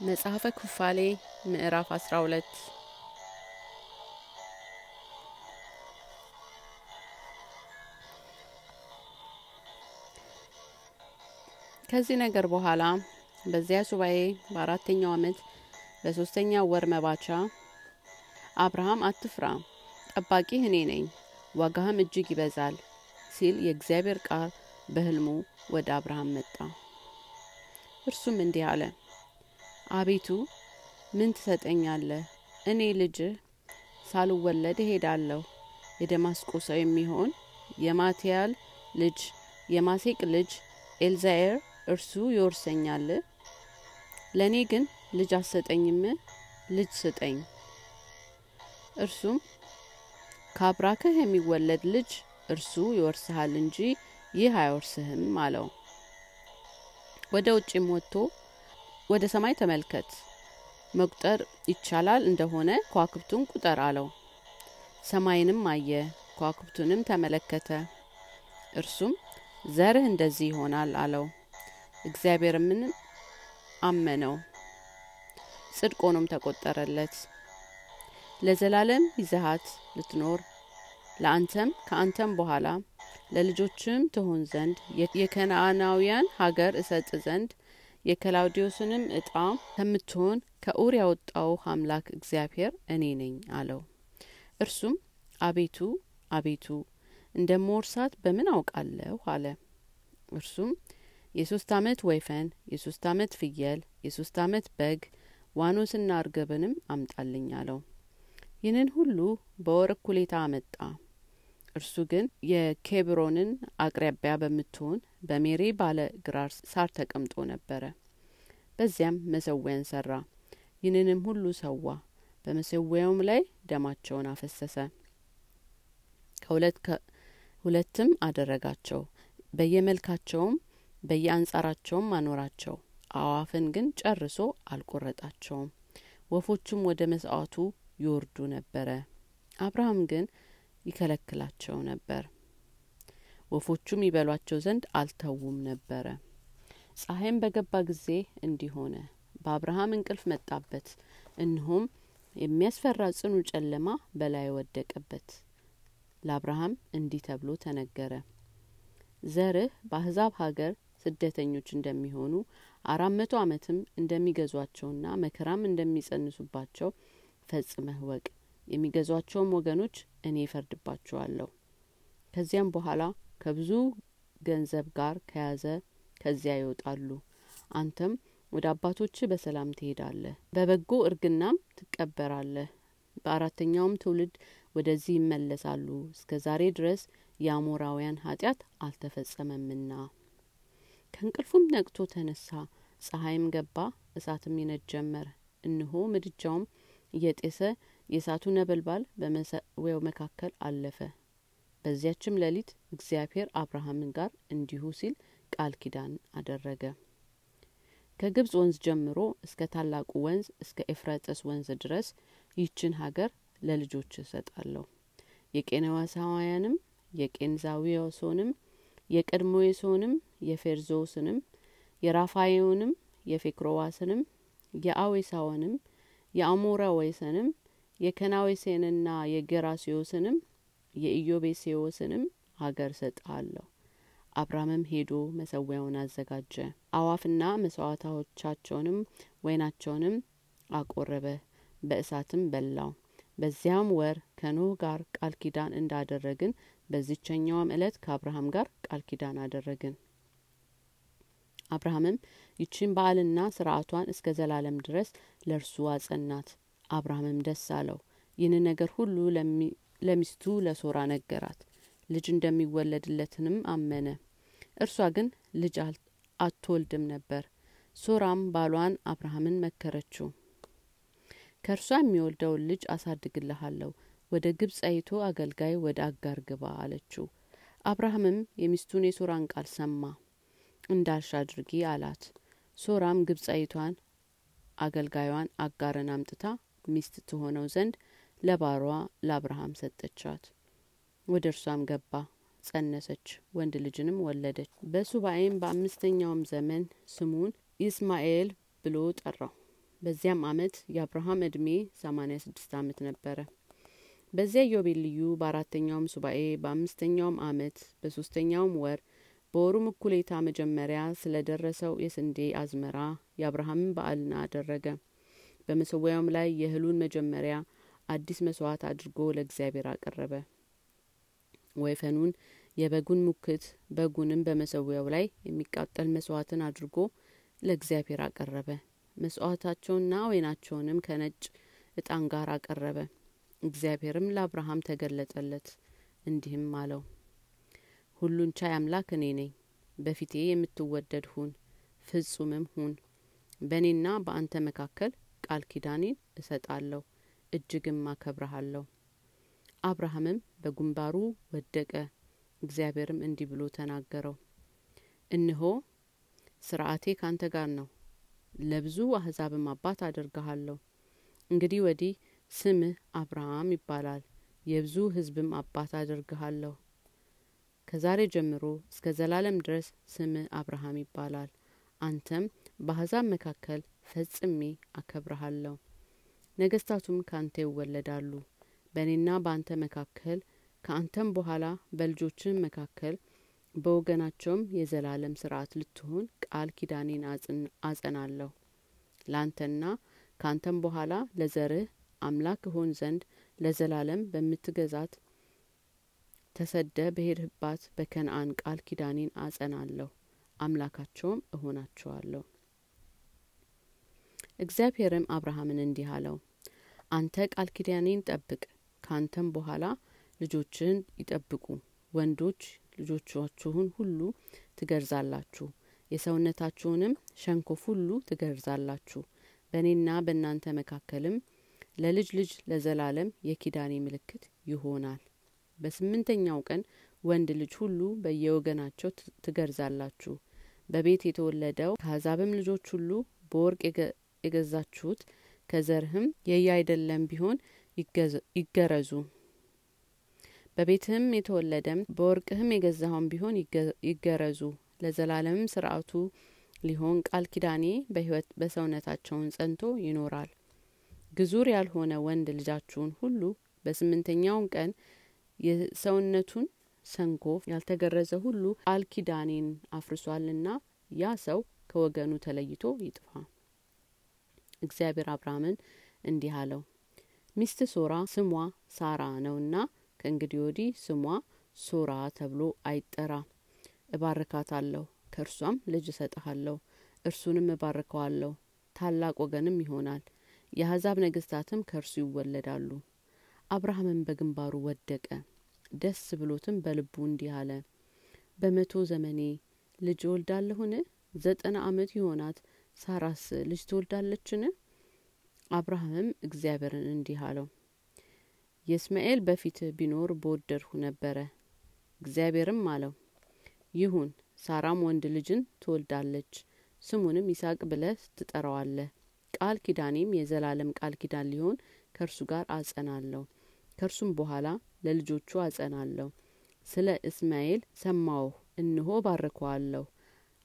መጽሐፈ ኩፋሌ ምዕራፍ አስራ ሁለት ከዚህ ነገር በኋላ በዚያ ሱባኤ በአራተኛው ዓመት በሶስተኛው ወር መባቻ አብርሃም አትፍራ፣ ጠባቂህ እኔ ነኝ፣ ዋጋህም እጅግ ይበዛል ሲል የእግዚአብሔር ቃል በሕልሙ ወደ አብርሃም መጣ። እርሱም እንዲህ አለ፣ አቤቱ ምን ትሰጠኛለህ? እኔ ልጅህ ሳልወለድ እሄዳለሁ። የደማስቆ ሰው የሚሆን የማትያል ልጅ የማሴቅ ልጅ ኤልዛኤር እርሱ ይወርሰኛል። ለእኔ ግን ልጅ አሰጠኝም? ልጅ ስጠኝ። እርሱም ከአብራክህ የሚወለድ ልጅ እርሱ ይወርስሃል እንጂ ይህ አይወርስህም አለው። ወደ ውጭም ወጥቶ ወደ ሰማይ ተመልከት፣ መቁጠር ይቻላል እንደሆነ ከዋክብቱን ቁጠር አለው። ሰማይንም አየ፣ ከዋክብቱንም ተመለከተ። እርሱም ዘርህ እንደዚህ ይሆናል አለው። እግዚአብሔርምን አመነው፣ ጽድቅ ሆኖም ተቆጠረለት። ለዘላለም ይዘሃት ልትኖር ለአንተም ከአንተም በኋላ ለልጆችም ትሆን ዘንድ የከነአናውያን ሀገር እሰጥ ዘንድ የከላውዲዮስንም እጣ ከምትሆን ከኡር ያወጣው አምላክ እግዚአብሔር እኔ ነኝ አለው። እርሱም አቤቱ አቤቱ እንደምወርሳት በምን አውቃለሁ አለ። እርሱም የሶስት አመት ወይፈን፣ የሶስት አመት ፍየል፣ የሶስት አመት በግ፣ ዋኖስና እርግብንም አምጣልኝ አለው። ይህንን ሁሉ በወር እኩሌታ አመጣ። እርሱ ግን የኬብሮንን አቅራቢያ በምትሆን በሜሬ ባለ ግራር ሳር ተቀምጦ ነበረ። በዚያም መሰዊያን ሰራ። ይህንንም ሁሉ ሰዋ። በመሰዊያውም ላይ ደማቸውን አፈሰሰ። ከሁለት ሁለትም አደረጋቸው። በየመልካቸውም በየአንጻራቸውም አኖራቸው። አዋፍን ግን ጨርሶ አልቆረጣቸውም። ወፎቹም ወደ መስዋዕቱ ይወርዱ ነበረ። አብርሃም ግን ይከለክላቸው ነበር። ወፎቹም ይበሏቸው ዘንድ አልተዉም ነበረ። ፀሐይም በገባ ጊዜ እንዲህ ሆነ። በአብርሃም እንቅልፍ መጣበት፣ እነሆም የሚያስፈራ ጽኑ ጨለማ በላይ ወደቀበት። ለአብርሃም እንዲህ ተብሎ ተነገረ። ዘርህ በአሕዛብ ሀገር ስደተኞች እንደሚሆኑ አራት መቶ ዓመትም እንደሚገዟቸውና መከራም እንደሚጸንሱባቸው ፈጽመህ ወቅ። የሚገዟቸውም ወገኖች እኔ እፈርድባቸዋለሁ። ከዚያም በኋላ ከብዙ ገንዘብ ጋር ከያዘ ከዚያ ይወጣሉ። አንተም ወደ አባቶች በሰላም ትሄዳለህ፣ በበጎ እርግናም ትቀበራለህ። በአራተኛውም ትውልድ ወደዚህ ይመለሳሉ። እስከ ዛሬ ድረስ የአሞራውያን ኃጢአት አልተፈጸመምና። ከእንቅልፉም ነቅቶ ተነሳ። ፀሐይም ገባ፣ እሳትም ይነድ ጀመር። እነሆ ምድጃውም እየጤሰ የእሳቱ ነበልባል በመሰዊያው መካከል አለፈ። በዚያችም ሌሊት እግዚአብሔር አብርሃምን ጋር እንዲሁ ሲል ቃል ኪዳን አደረገ። ከግብጽ ወንዝ ጀምሮ እስከ ታላቁ ወንዝ እስከ ኤፍራጥስ ወንዝ ድረስ ይህችን ሀገር ለልጆች እሰጣለሁ። የቄናዋሳውያንም የቄንዛዊሶንም የቀድሞዌሶንም የፌርዞስንም የራፋኤውንም የፌክሮዋስንም የአዌሳውንም የአሞራዌሰንም የከናዌሴንና የጌራሲዮስንም የኢዮቤሴዎስንም ሀገር ሰጥሃለሁ። አብርሃምም ሄዶ መሰዊያውን አዘጋጀ። አዋፍና መስዋዕታዎቻቸውንም ወይናቸውንም አቆረበ፣ በእሳትም በላው። በዚያም ወር ከኖህ ጋር ቃል ኪዳን እንዳደረግን በዚቸኛውም ዕለት ከአብርሃም ጋር ቃል ኪዳን አደረግን። አብርሃምም ይችን በዓልና ስርዓቷን እስከ ዘላለም ድረስ ለእርሱ አጸናት። አብርሃምም ደስ አለው። ይህን ነገር ሁሉ ለሚስቱ ለሶራ ነገራት። ልጅ እንደሚወለድለትንም አመነ። እርሷ ግን ልጅ አትወልድም ነበር። ሶራም ባሏን አብርሃምን መከረችው። ከእርሷ የሚወልደውን ልጅ አሳድግልሃለሁ፣ ወደ ግብጽ አይቶ አገልጋይ ወደ አጋር ግባ አለችው። አብርሃምም የሚስቱን የሶራን ቃል ሰማ። እንዳልሽ አድርጊ አላት። ሶራም ግብጻይቷን አገልጋዩን አጋርን አምጥታ ሚስት ትሆነው ዘንድ ለባሯ ለአብርሃም ሰጠቻት። ወደ እርሷም ገባ፣ ጸነሰች፣ ወንድ ልጅንም ወለደች። በሱባኤም በአምስተኛውም ዘመን ስሙን ኢስማኤል ብሎ ጠራው። በዚያም አመት የአብርሃም እድሜ ሰማኒያ ስድስት አመት ነበረ። በዚያ ኢዮቤልዩ በአራተኛውም ሱባኤ በአምስተኛውም አመት በሶስተኛውም ወር በወሩም እኩሌታ መጀመሪያ ስለ ደረሰው የስንዴ አዝመራ የአብርሃምን በዓልን አደረገ። በመሰዊያውም ላይ የእህሉን መጀመሪያ አዲስ መስዋዕት አድርጎ ለእግዚአብሔር አቀረበ። ወይፈኑን የበጉን ሙክት በጉንም በመሰዊያው ላይ የሚቃጠል መስዋዕትን አድርጎ ለእግዚአብሔር አቀረበ። መስዋዕታቸውንና ወይናቸውንም ከነጭ እጣን ጋር አቀረበ። እግዚአብሔርም ለአብርሃም ተገለጠለት እንዲህም አለው፣ ሁሉን ቻይ አምላክ እኔ ነኝ። በፊቴ የምትወደድ ሁን፣ ፍጹምም ሁን። በእኔና በአንተ መካከል ቃል ኪዳኔን እሰጣለሁ፣ እጅግም አከብረሃለሁ። አብርሃምም በግንባሩ ወደቀ። እግዚአብሔርም እንዲህ ብሎ ተናገረው፣ እነሆ ስርዓቴ ካንተ ጋር ነው፣ ለብዙ አህዛብም አባት አደርግሃለሁ። እንግዲህ ወዲህ ስምህ አብርሃም ይባላል፣ የብዙ ሕዝብም አባት አደርግሃለሁ። ከዛሬ ጀምሮ እስከ ዘላለም ድረስ ስምህ አብርሃም ይባላል። አንተም በአሕዛብ መካከል ፈጽሜ አከብረሃለሁ። ነገስታቱም ካንተ ይወለዳሉ። በእኔና በአንተ መካከል ከአንተም በኋላ በልጆችህ መካከል በወገናቸውም የዘላለም ስርዓት ልትሆን ቃል ኪዳኔን አጸናለሁ። ለአንተና ከአንተም በኋላ ለዘርህ አምላክ እሆን ዘንድ ለዘላለም በምትገዛት ተሰደ በሄድህባት በከነአን ቃል ኪዳኔን አጸናለሁ፣ አምላካቸውም እሆናቸዋለሁ። እግዚአብሔርም አብርሃምን እንዲህ አለው፣ አንተ ቃል ኪዳኔን ጠብቅ፣ ካንተም በኋላ ልጆችህን ይጠብቁ። ወንዶች ልጆቻችሁን ሁሉ ትገርዛላችሁ፣ የሰውነታችሁንም ሸንኮፍ ሁሉ ትገርዛላችሁ። በእኔና በእናንተ መካከልም ለልጅ ልጅ ለዘላለም የኪዳኔ ምልክት ይሆናል። በስምንተኛው ቀን ወንድ ልጅ ሁሉ በየወገናቸው ትገርዛላችሁ። በቤት የተወለደው ከአሕዛብም ልጆች ሁሉ በወርቅ የገዛችሁት ከዘርህም የያይደለም ቢሆን ይገረዙ። በቤትህም የተወለደም በወርቅህም የገዛኸውም ቢሆን ይገረዙ። ለዘላለምም ስርዓቱ ሊሆን ቃል ኪዳኔ በሕይወት በሰውነታቸውን ጸንቶ ይኖራል። ግዙር ያልሆነ ወንድ ልጃችሁን ሁሉ በስምንተኛውን ቀን የሰውነቱን ሰንኮፍ ያልተገረዘ ሁሉ ቃል ኪዳኔን አፍርሷልና ያ ሰው ከወገኑ ተለይቶ ይጥፋ። እግዚአብሔር አብርሃምን እንዲህ አለው፣ ሚስት ሶራ ስሟ ሳራ ነውና ከእንግዲህ ወዲህ ስሟ ሶራ ተብሎ አይጠራ። እባርካታለሁ፣ ከእርሷም ልጅ እሰጥሃለሁ፣ እርሱንም እባርከዋለሁ፣ ታላቅ ወገንም ይሆናል። የአሕዛብ ነገስታትም ከእርሱ ይወለዳሉ። አብርሃምም በግንባሩ ወደቀ፣ ደስ ብሎትም በልቡ እንዲህ አለ፣ በመቶ ዘመኔ ልጅ እወልዳለሁን? ዘጠና ዓመት ይሆናት ሳራስ ልጅ ትወልዳለችን? አብርሃምም እግዚአብሔርን እንዲህ አለው፣ የእስማኤል በፊትህ ቢኖር በወደድሁ ነበረ። እግዚአብሔርም አለው፣ ይሁን፣ ሳራም ወንድ ልጅን ትወልዳለች፣ ስሙንም ይስሐቅ ብለህ ትጠራዋለህ። ቃል ኪዳኔም የዘላለም ቃል ኪዳን ሊሆን ከእርሱ ጋር አጸናለሁ፣ ከእርሱም በኋላ ለልጆቹ አጸናለሁ። ስለ እስማኤል ሰማሁ፣ እንሆ ባርከዋለሁ፣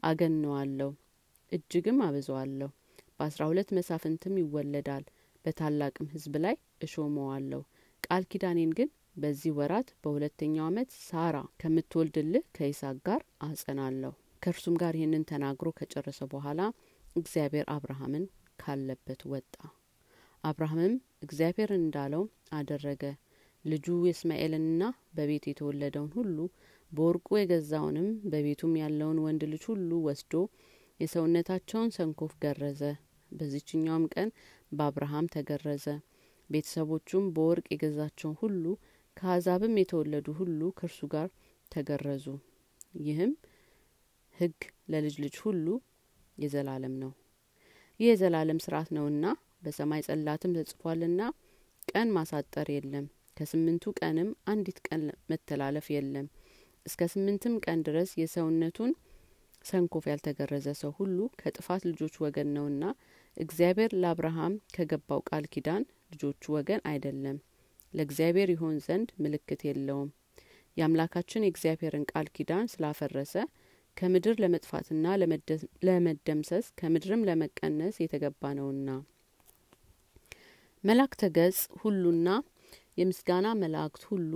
አገነዋለሁ፣ እጅግም አበዛዋለሁ። በአስራ ሁለት መሳፍንትም ይወለዳል፣ በታላቅም ሕዝብ ላይ እሾመዋለሁ። ቃል ኪዳኔን ግን በዚህ ወራት በሁለተኛው ዓመት ሳራ ከምትወልድልህ ከይስሐቅ ጋር አጸናለሁ። ከእርሱም ጋር ይህንን ተናግሮ ከጨረሰ በኋላ እግዚአብሔር አብርሃምን ካለበት ወጣ። አብርሃምም እግዚአብሔር እንዳለው አደረገ። ልጁ የእስማኤልንና በቤት የተወለደውን ሁሉ በወርቁ የገዛውንም በቤቱም ያለውን ወንድ ልጅ ሁሉ ወስዶ የሰውነታቸውን ሰንኮፍ ገረዘ። በዚችኛውም ቀን በአብርሃም ተገረዘ። ቤተሰቦቹም በወርቅ የገዛቸውን ሁሉ ከአሕዛብም የተወለዱ ሁሉ ከእርሱ ጋር ተገረዙ። ይህም ሕግ ለልጅ ልጅ ሁሉ የዘላለም ነው። ይህ የዘላለም ስርዓት ነውና በሰማይ ጸላትም ተጽፏልና ቀን ማሳጠር የለም። ከስምንቱ ቀንም አንዲት ቀን መተላለፍ የለም። እስከ ስምንትም ቀን ድረስ የሰውነቱን ሰንኮፍ ያልተገረዘ ሰው ሁሉ ከጥፋት ልጆች ወገን ነውና እግዚአብሔር ለአብርሃም ከገባው ቃል ኪዳን ልጆቹ ወገን አይደለም። ለእግዚአብሔር ይሆን ዘንድ ምልክት የለውም። የአምላካችን የእግዚአብሔርን ቃል ኪዳን ስላፈረሰ ከምድር ለመጥፋትና ለመደምሰስ ከምድርም ለመቀነስ የተገባ ነውና መላእክተ ገጽ ሁሉና የምስጋና መላእክት ሁሉ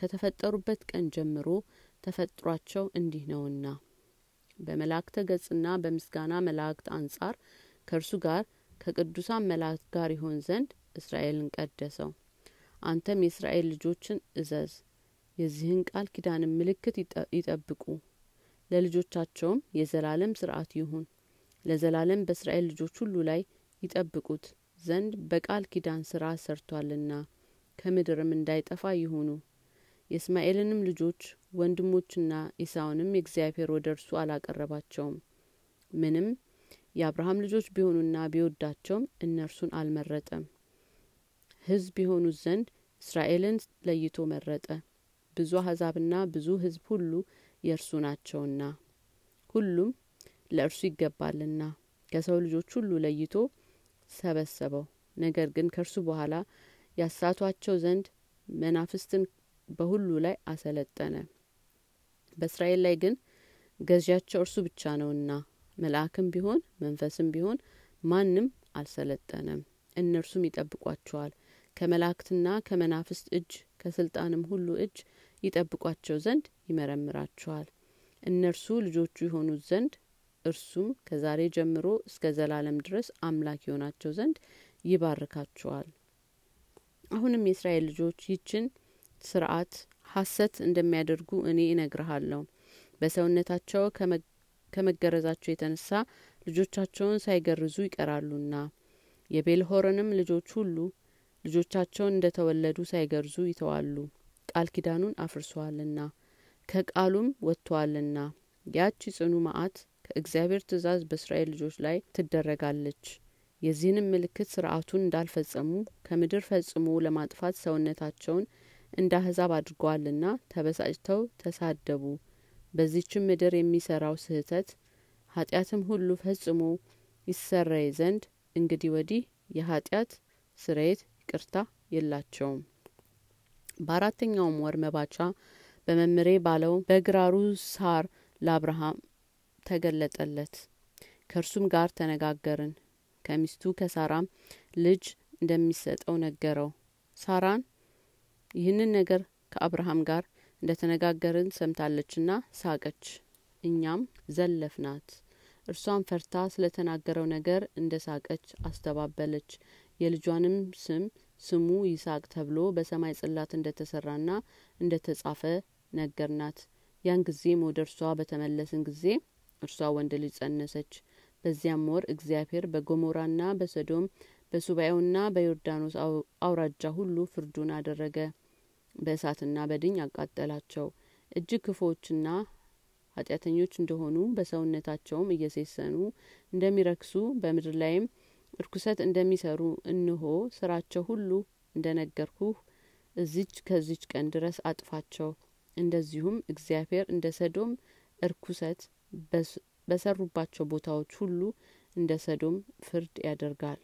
ከተፈጠሩበት ቀን ጀምሮ ተፈጥሯቸው እንዲህ ነውና በመላእክተ ገጽና በምስጋና መላእክት አንጻር ከእርሱ ጋር ከቅዱሳን መላእክት ጋር ይሆን ዘንድ እስራኤልን ቀደሰው። አንተም የእስራኤል ልጆችን እዘዝ የዚህን ቃል ኪዳንን ምልክት ይጠብቁ። ለልጆቻቸውም የዘላለም ስርዓት ይሁን። ለዘላለም በእስራኤል ልጆች ሁሉ ላይ ይጠብቁት ዘንድ በቃል ኪዳን ስራ ሰርቷልና ከምድርም እንዳይጠፋ ይሁኑ። የእስማኤልንም ልጆች ወንድሞችና ኢሳውንም እግዚአብሔር ወደ እርሱ አላቀረባቸውም። ምንም የአብርሃም ልጆች ቢሆኑና ቢወዳቸውም እነርሱን አልመረጠም። ህዝብ የሆኑት ዘንድ እስራኤልን ለይቶ መረጠ። ብዙ አህዛብና ብዙ ህዝብ ሁሉ የእርሱ ናቸውና ሁሉም ለእርሱ ይገባልና ከሰው ልጆች ሁሉ ለይቶ ሰበሰበው። ነገር ግን ከእርሱ በኋላ ያሳቷቸው ዘንድ መናፍስትን በሁሉ ላይ አሰለጠነ በእስራኤል ላይ ግን ገዢያቸው እርሱ ብቻ ነውና መልአክም ቢሆን መንፈስም ቢሆን ማንም አልሰለጠነም። እነርሱም ይጠብቋቸዋል። ከመላእክትና ከመናፍስት እጅ ከስልጣንም ሁሉ እጅ ይጠብቋቸው ዘንድ ይመረምራቸዋል። እነርሱ ልጆቹ የሆኑት ዘንድ እርሱም ከዛሬ ጀምሮ እስከ ዘላለም ድረስ አምላክ የሆናቸው ዘንድ ይባርካቸዋል። አሁንም የእስራኤል ልጆች ይችን ስርዓት ሀሰት እንደሚያደርጉ እኔ እነግርሃለሁ። በሰውነታቸው ከመገረዛቸው የተነሳ ልጆቻቸውን ሳይገርዙ ይቀራሉና። የቤልሆርንም ልጆች ሁሉ ልጆቻቸውን እንደ ተወለዱ ሳይገርዙ ይተዋሉ። ቃል ኪዳኑን አፍርሰዋልና ከቃሉም ወጥተዋልና። ያቺ ጽኑ መዓት ከእግዚአብሔር ትእዛዝ በእስራኤል ልጆች ላይ ትደረጋለች። የዚህንም ምልክት ስርአቱን እንዳልፈጸሙ ከምድር ፈጽሞ ለማጥፋት ሰውነታቸውን እንደ አህዛብ አድርገዋልና ተበሳጭተው ተሳደቡ። በዚችም ምድር የሚሰራው ስህተት ኃጢአትም ሁሉ ፈጽሞ ይሰረይ ዘንድ እንግዲህ ወዲህ የኃጢአት ስርየት ይቅርታ የላቸውም። በአራተኛውም ወር መባቻ በመምሬ ባለው በግራሩ ሳር ለአብርሃም ተገለጠለት። ከእርሱም ጋር ተነጋገርን። ከሚስቱ ከሳራም ልጅ እንደሚሰጠው ነገረው። ሳራን ይህንን ነገር ከአብርሃም ጋር እንደ ተነጋገርን ሰምታለችና ሳቀች። እኛም ዘለፍናት። እርሷን ፈርታ ስለ ተናገረው ነገር እንደ ሳቀች አስተባበለች። የልጇንም ስም ስሙ ይስሐቅ ተብሎ በሰማይ ጽላት እንደ ተሰራና እንደ ተጻፈ ነገርናት። ያን ጊዜም ወደ እርሷ በተመለስን ጊዜ እርሷ ወንድ ልጅ ጸነሰች። በዚያም ወር እግዚአብሔር በጎሞራና በሰዶም በሱባኤውና በዮርዳኖስ አውራጃ ሁሉ ፍርዱን አደረገ በእሳትና በድኝ አቃጠላቸው። እጅግ ክፎችና ኃጢአተኞች እንደሆኑ በሰውነታቸውም እየሴሰኑ እንደሚረክሱ በምድር ላይም እርኩሰት እንደሚሰሩ እንሆ ስራቸው ሁሉ እንደ ነገርኩህ እዚች ከዚች ቀን ድረስ አጥፋቸው። እንደዚሁም እግዚአብሔር እንደ ሰዶም እርኩሰት በሰሩባቸው ቦታዎች ሁሉ እንደ ሰዶም ፍርድ ያደርጋል።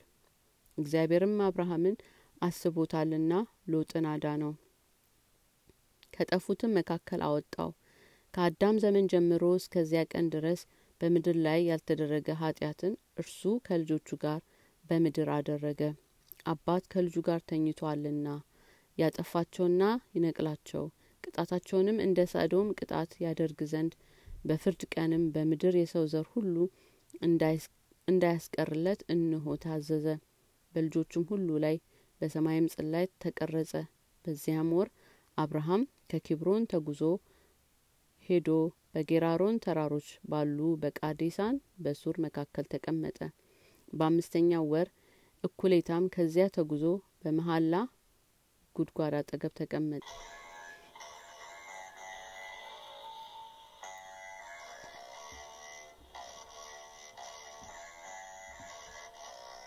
እግዚአብሔርም አብርሃምን አስቦታልና ሎጥን አዳ ነው ከጠፉትም መካከል አወጣው። ከአዳም ዘመን ጀምሮ እስከዚያ ቀን ድረስ በምድር ላይ ያልተደረገ ኃጢአትን እርሱ ከልጆቹ ጋር በምድር አደረገ። አባት ከልጁ ጋር ተኝቷልና ያጠፋቸውና ይነቅላቸው ቅጣታቸውንም እንደ ሰዶም ቅጣት ያደርግ ዘንድ በፍርድ ቀንም በምድር የሰው ዘር ሁሉ እንዳያስቀርለት እንሆ ታዘዘ። በልጆቹም ሁሉ ላይ በሰማይም ጽላይ ተቀረጸ። በዚያም ወር አብርሃም ከኪብሮን ተጉዞ ሄዶ በጌራሮን ተራሮች ባሉ በቃዴሳን በሱር መካከል ተቀመጠ። በአምስተኛው ወር እኩሌታም ከዚያ ተጉዞ በመሀላ ጉድጓድ አጠገብ ተቀመጠ